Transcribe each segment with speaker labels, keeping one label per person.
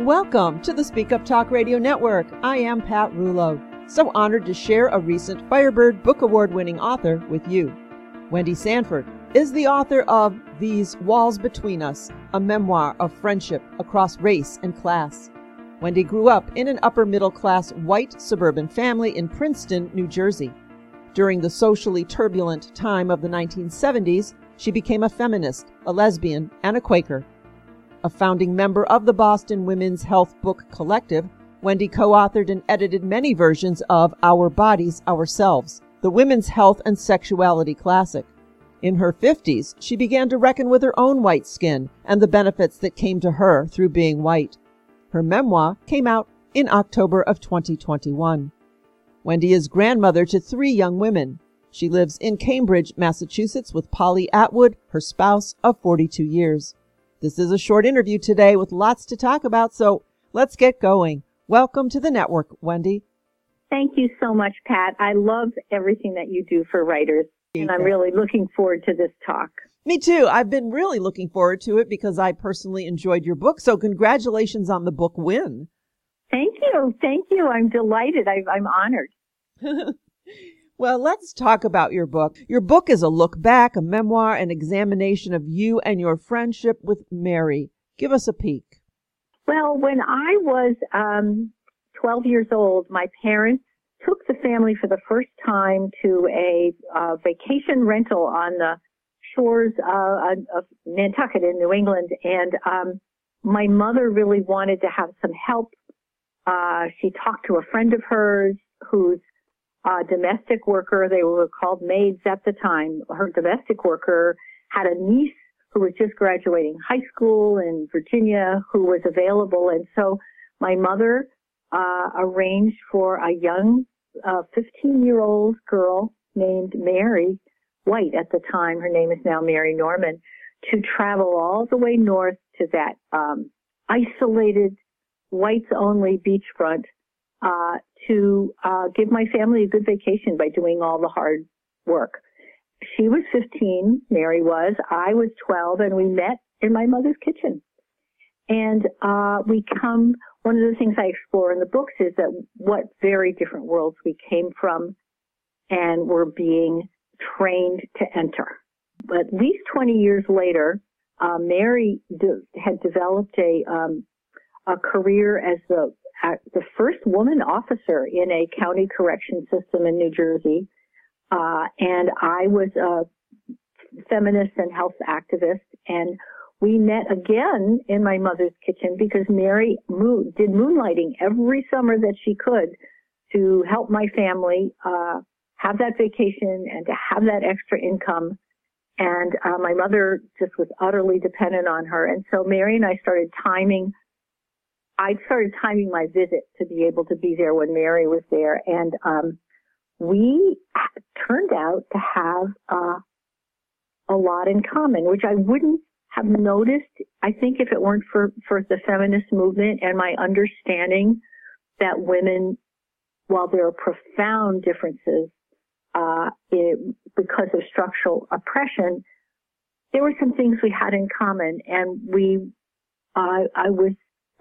Speaker 1: Welcome to the Speak Up Talk Radio Network. I am Pat Rullo. So honored to share a recent Firebird Book Award winning author with you. Wendy Sanford is the author of These Walls Between Us, a memoir of friendship across race and class. Wendy grew up in an upper middle class white suburban family in Princeton, New Jersey. During the socially turbulent time of the 1970s, she became a feminist, a lesbian, and a Quaker. A founding member of the Boston Women's Health Book Collective, Wendy co authored and edited many versions of Our Bodies, Ourselves, the women's health and sexuality classic. In her 50s, she began to reckon with her own white skin and the benefits that came to her through being white. Her memoir came out in October of 2021. Wendy is grandmother to three young women. She lives in Cambridge, Massachusetts with Polly Attwood, her spouse of 42 years. This is a short interview today with lots to talk about, so let's get going. Welcome to the network, Wendy.
Speaker 2: Thank you so much, Pat. I love everything that you do for writers, and I'm really looking forward to this talk.
Speaker 1: Me too. I've been really looking forward to it because I personally enjoyed your book. So congratulations on the book win.
Speaker 2: Thank you. Thank you. I'm delighted. I, I'm honored.
Speaker 1: Well, let's talk about your book. Your book is a look back, a memoir, an examination of you and your friendship with Mary. Give us a peek.
Speaker 2: Well, when I was um, 12 years old, my parents took the family for the first time to a uh, vacation rental on the shores uh, of Nantucket in New England, and um, my mother really wanted to have some help. Uh, she talked to a friend of hers whose uh, domestic worker. They were called maids at the time. Her domestic worker had a niece who was just graduating high school in Virginia who was available. And so my mother uh, arranged for a young 15 uh, year old girl named Mary White at the time. Her name is now Mary Norman to travel all the way north to that um, isolated whites only beachfront uh, to uh, give my family a good vacation by doing all the hard work. She was 15, Mary was, I was 12, and we met in my mother's kitchen. And uh, we come, one of the things I explore in the books is that what very different worlds we came from and were being trained to enter. But at least 20 years later, uh, Mary de- had developed a, um, a career as the the first woman officer in a county correction system in New Jersey. Uh, and I was a feminist and health activist. And we met again in my mother's kitchen because Mary did moonlighting every summer that she could to help my family uh, have that vacation and to have that extra income. And uh, my mother just was utterly dependent on her. And so Mary and I started timing I started timing my visit to be able to be there when Mary was there, and um, we turned out to have uh, a lot in common, which I wouldn't have noticed. I think if it weren't for for the feminist movement and my understanding that women, while there are profound differences uh, it, because of structural oppression, there were some things we had in common, and we. Uh, I was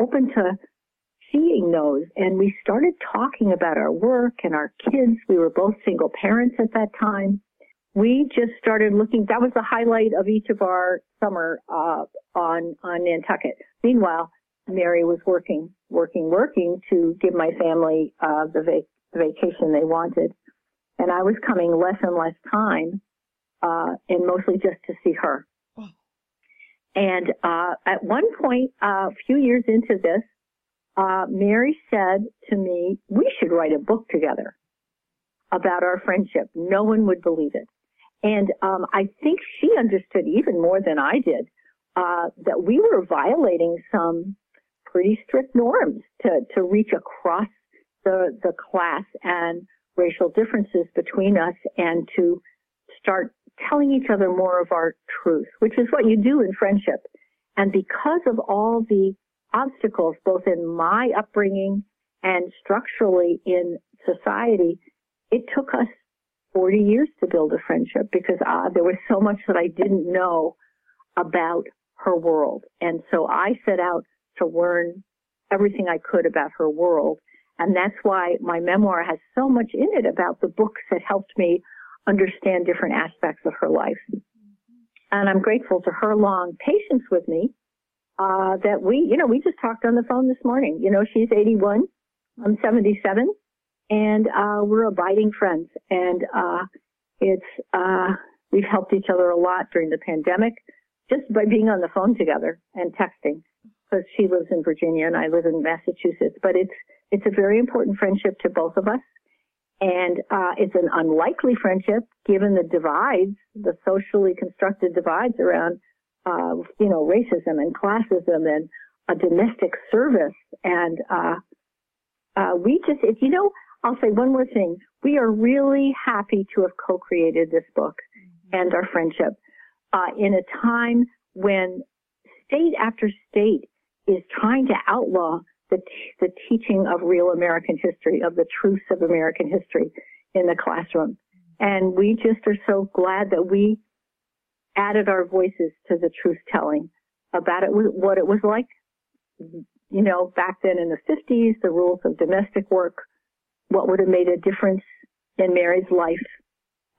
Speaker 2: open to seeing those. And we started talking about our work and our kids. We were both single parents at that time. We just started looking. That was the highlight of each of our summer uh, on on Nantucket. Meanwhile, Mary was working, working, working to give my family uh, the, the vacation they wanted, and I was coming less and less time, uh, and mostly just to see her. And uh, at one point, uh, a few years into this, uh, Mary said to me, "We should write a book together about our friendship." No one would believe it, and um, I think she understood even more than I did uh, that we were violating some pretty strict norms to to reach across the the class and racial differences between us, and to start telling each other more of our truth, which is what you do in friendship. And because of all the obstacles, both in my upbringing and structurally in society, it took us 40 years to build a friendship because uh, there was so much that I didn't know about her world. And so I set out to learn everything I could about her world. And that's why my memoir has so much in it about the books that helped me understand different aspects of her life. And I'm grateful to her long patience with me, uh, that we, you know, we just talked on the phone this morning. You know, she's 81. I'm 77 and, uh, we're abiding friends and, uh, it's, uh, we've helped each other a lot during the pandemic just by being on the phone together and texting because she lives in Virginia and I live in Massachusetts. But it's it's a very important friendship to both of us, and uh, it's an unlikely friendship given the divides, the socially constructed divides around, uh, you know, racism and classism and a domestic service. And uh, uh we just, if you know, I'll say one more thing. We are really happy to have co-created this book and our friendship uh, in a time when state after state is trying to outlaw the, the teaching of real American history, of the truths of American history in the classroom. And we just are so glad that we added our voices to the truth telling about it, what it was like, you know, back then in the 50s, the rules of domestic work, what would have made a difference in Mary's life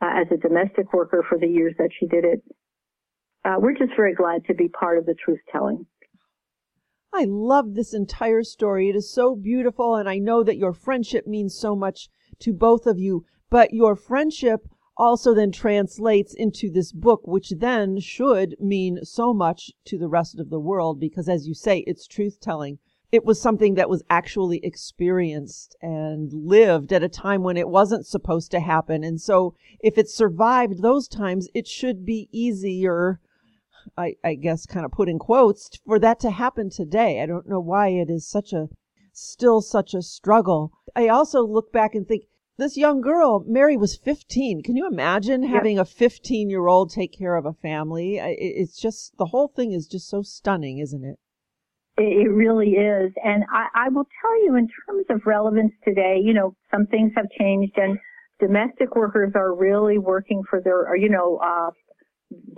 Speaker 2: uh, as a domestic worker for the years that she did it. Uh, we're just very glad to be part of the truth telling.
Speaker 1: I love this entire story. It is so beautiful, and I know that your friendship means so much to both of you. But your friendship also then translates into this book, which then should mean so much to the rest of the world because, as you say, it's truth telling. It was something that was actually experienced and lived at a time when it wasn't supposed to happen. And so, if it survived those times, it should be easier I, I guess kind of put in quotes for that to happen today. I don't know why it is such a still such a struggle. I also look back and think this young girl, Mary was 15. Can you imagine having a 15 year old take care of a family? It's just the whole thing is just so stunning, isn't it?
Speaker 2: It really is. And I, I will tell you in terms of relevance today, you know, some things have changed and domestic workers are really working for their, you know, uh,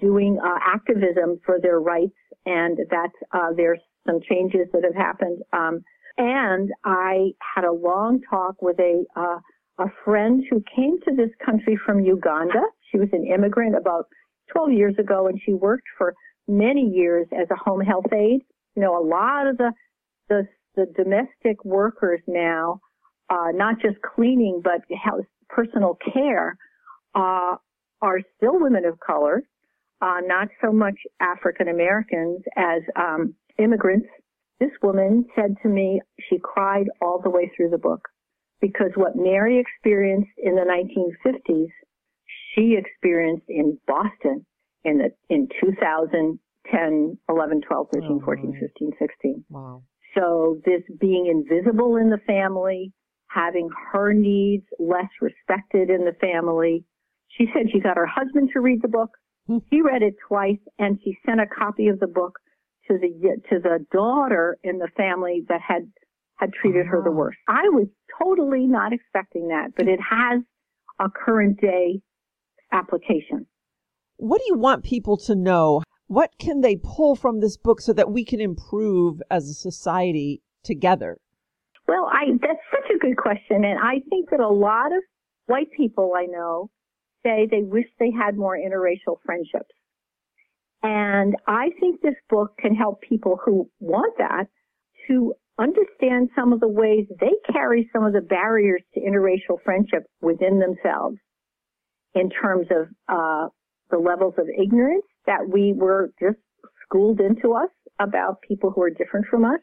Speaker 2: doing uh, activism for their rights, and that uh, there's some changes that have happened. Um, and I had a long talk with a uh, a friend who came to this country from Uganda. She was an immigrant about 12 years ago, and she worked for many years as a home health aide. You know, a lot of the the, the domestic workers now, uh, not just cleaning but health, personal care, uh, are still women of color uh, not so much African Americans as um, immigrants. This woman said to me she cried all the way through the book because what Mary experienced in the 1950s, she experienced in Boston in the in 2010, 11, 12, 13, oh, 14, 15, 16.
Speaker 1: Wow.
Speaker 2: So this being invisible in the family, having her needs less respected in the family. She said she got her husband to read the book. She read it twice and she sent a copy of the book to the to the daughter in the family that had had treated her the uh-huh. worst. I was totally not expecting that, but it has a current day application.
Speaker 1: What do you want people to know? What can they pull from this book so that we can improve as a society together?
Speaker 2: Well, I that's such a good question and I think that a lot of white people I know say they wish they had more interracial friendships. And I think this book can help people who want that to understand some of the ways they carry some of the barriers to interracial friendship within themselves in terms of uh, the levels of ignorance that we were just schooled into us about people who are different from us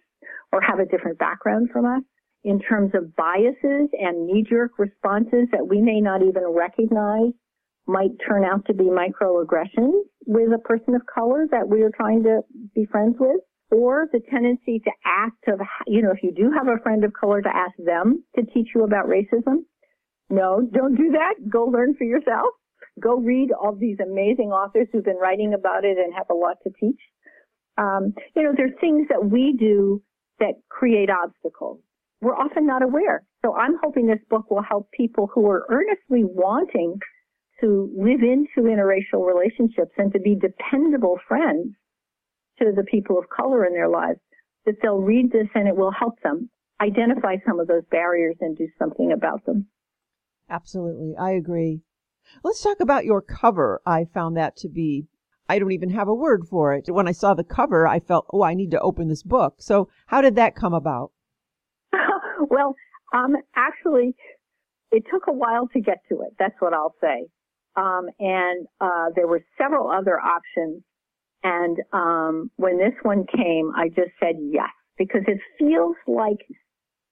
Speaker 2: or have a different background from us, in terms of biases and knee-jerk responses that we may not even recognize might turn out to be microaggressions with a person of color that we are trying to be friends with, or the tendency to ask of, you know, if you do have a friend of color to ask them to teach you about racism. No, don't do that. Go learn for yourself. Go read all these amazing authors who've been writing about it and have a lot to teach. Um, you know, there's things that we do that create obstacles. We're often not aware. So I'm hoping this book will help people who are earnestly wanting to live into interracial relationships and to be dependable friends to the people of color in their lives, that they'll read this and it will help them identify some of those barriers and do something about them.
Speaker 1: Absolutely. I agree. Let's talk about your cover. I found that to be, I don't even have a word for it. When I saw the cover, I felt, oh, I need to open this book. So how did that come about?
Speaker 2: well, um, actually, it took a while to get to it. That's what I'll say. Um, and uh, there were several other options. And um, when this one came, I just said yes because it feels like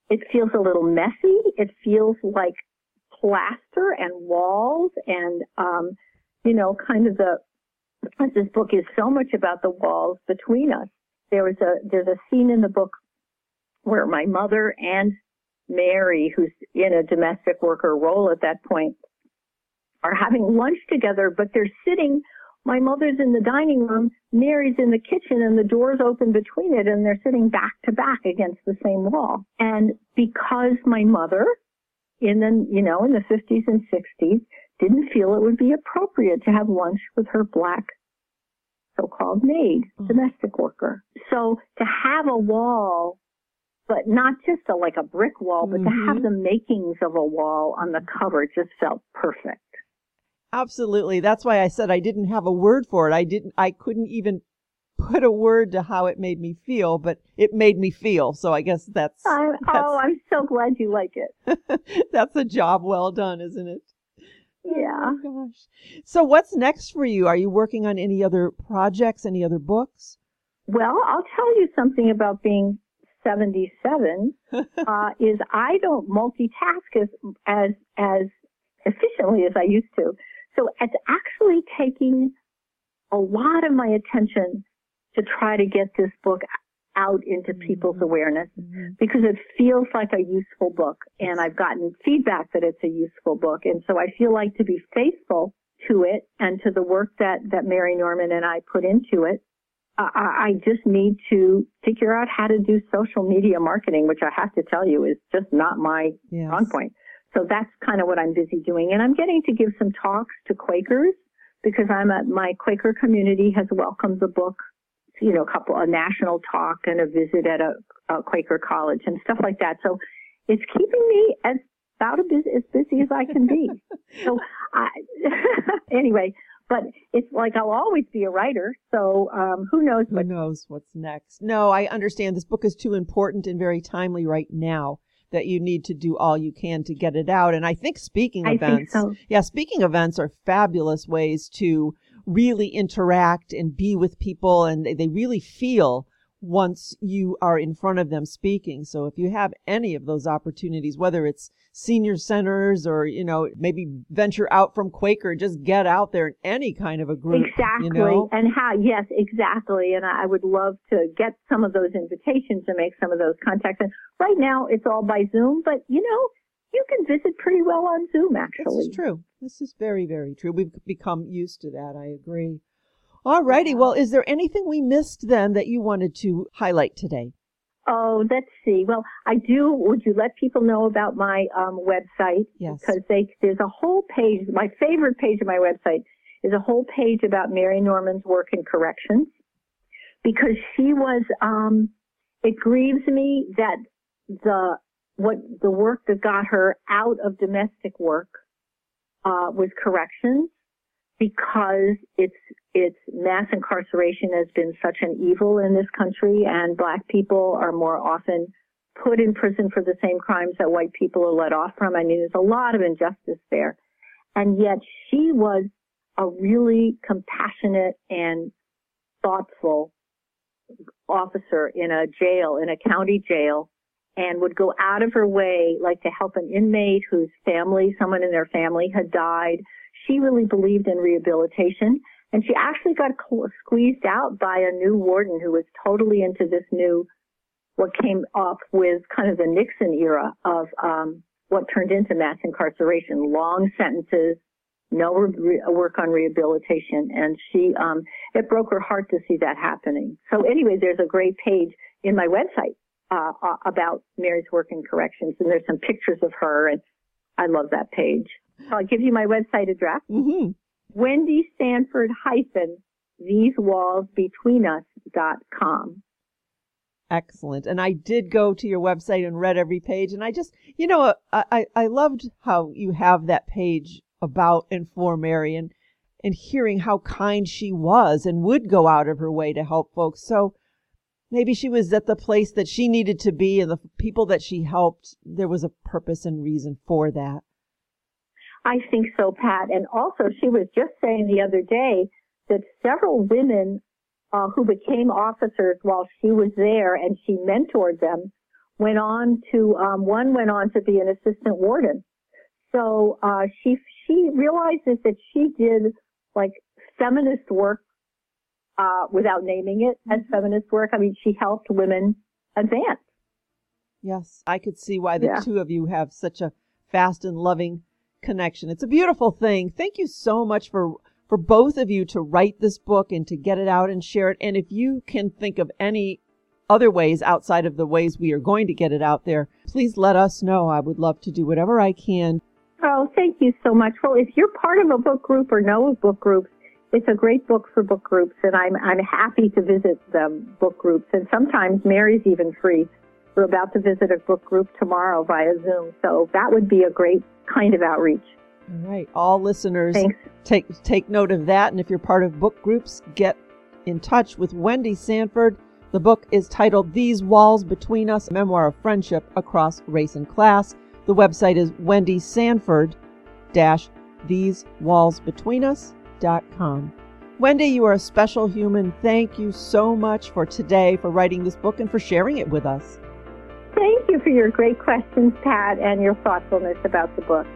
Speaker 2: it feels a little messy. It feels like plaster and walls and um, you know, kind of the this book is so much about the walls between us. There was a there's a scene in the book where my mother and Mary, who's in a domestic worker role at that point, are having lunch together, but they're sitting. My mother's in the dining room, Mary's in the kitchen, and the door's open between it, and they're sitting back to back against the same wall. And because my mother, in the you know in the 50s and 60s, didn't feel it would be appropriate to have lunch with her black so-called maid, mm-hmm. domestic worker. So to have a wall but not just a, like a brick wall, but mm-hmm. to have mm-hmm. the makings of a wall on the cover just felt perfect.
Speaker 1: Absolutely. That's why I said I didn't have a word for it. I didn't, I couldn't even put a word to how it made me feel, but it made me feel. So I guess that's.
Speaker 2: I'm, that's oh, I'm so glad you like
Speaker 1: it. that's a job well done, isn't it?
Speaker 2: Yeah.
Speaker 1: Oh gosh. So what's next for you? Are you working on any other projects, any other books?
Speaker 2: Well, I'll tell you something about being 77 uh, is I don't multitask as, as, as efficiently as I used to. So it's actually taking a lot of my attention to try to get this book out into people's mm-hmm. awareness mm-hmm. because it feels like a useful book and I've gotten feedback that it's a useful book. And so I feel like to be faithful to it and to the work that, that Mary Norman and I put into it, I, I just need to figure out how to do social media marketing, which I have to tell you is just not my yes. strong point. So that's kind of what I'm busy doing. And I'm getting to give some talks to Quakers because I'm at my Quaker community has welcomed the book, you know, a couple, a national talk and a visit at a, a Quaker college and stuff like that. So it's keeping me as about as busy, as busy as I can be. so I, anyway, but it's like I'll always be a writer. So um, who knows?
Speaker 1: Who knows what's next? No, I understand this book is too important and very timely right now that you need to do all you can to get it out. And I think speaking
Speaker 2: I
Speaker 1: events,
Speaker 2: so.
Speaker 1: yeah, speaking events are fabulous ways to really interact and be with people, and they, they really feel once you are in front of them speaking. So if you have any of those opportunities, whether it's senior centers or, you know, maybe venture out from Quaker, just get out there in any kind of a group.
Speaker 2: Exactly.
Speaker 1: You know?
Speaker 2: And how, yes, exactly. And I would love to get some of those invitations and make some of those contacts. And right now it's all by Zoom, but you know, you can visit pretty well on Zoom actually.
Speaker 1: This is true. This is very, very true. We've become used to that. I agree. All righty. Well, is there anything we missed then that you wanted to highlight today?
Speaker 2: Oh, let's see. Well, I do. Would you let people know about my um, website?
Speaker 1: Yes.
Speaker 2: Because they, there's a whole page. My favorite page of my website is a whole page about Mary Norman's work in corrections, because she was. Um, it grieves me that the what the work that got her out of domestic work uh, was corrections, because it's it's mass incarceration has been such an evil in this country and black people are more often put in prison for the same crimes that white people are let off from. I mean, there's a lot of injustice there. And yet she was a really compassionate and thoughtful officer in a jail, in a county jail, and would go out of her way, like to help an inmate whose family, someone in their family had died. She really believed in rehabilitation and she actually got squeezed out by a new warden who was totally into this new, what came up with kind of the Nixon era of um, what turned into mass incarceration, long sentences, no re- work on rehabilitation. And she, um, it broke her heart to see that happening. So anyway, there's a great page in my website uh, about Mary's work in corrections, and there's some pictures of her, and I love that page. I'll give you my website address.
Speaker 1: Mm-hmm.
Speaker 2: Wendy Sanford hyphen these walls between us dot com.
Speaker 1: Excellent. And I did go to your website and read every page. And I just, you know, I, I, I loved how you have that page about and for Mary and, and hearing how kind she was and would go out of her way to help folks. So maybe she was at the place that she needed to be and the people that she helped, there was a purpose and reason for that.
Speaker 2: I think so, Pat. And also she was just saying the other day that several women uh, who became officers while she was there and she mentored them went on to um, one went on to be an assistant warden. So uh, she she realizes that she did like feminist work uh, without naming it as mm-hmm. feminist work. I mean, she helped women advance.
Speaker 1: Yes, I could see why the yeah. two of you have such a fast and loving connection. It's a beautiful thing. Thank you so much for for both of you to write this book and to get it out and share it. And if you can think of any other ways outside of the ways we are going to get it out there, please let us know. I would love to do whatever I can.
Speaker 2: Oh, thank you so much. Well, if you're part of a book group or know of book groups, it's a great book for book groups, and I'm I'm happy to visit them book groups. And sometimes Mary's even free. We're about to visit a book group tomorrow via Zoom, so that would be a great kind of outreach.
Speaker 1: All right, all listeners,
Speaker 2: Thanks.
Speaker 1: take take note of that. And if you're part of book groups, get in touch with Wendy Sanford. The book is titled "These Walls Between Us: A Memoir of Friendship Across Race and Class." The website is Wendy Sanford dash These Walls Between Us.com. Wendy, you are a special human. Thank you so much for today, for writing this book, and for sharing it with us.
Speaker 2: Thank you for your great questions, Pat, and your thoughtfulness about the book.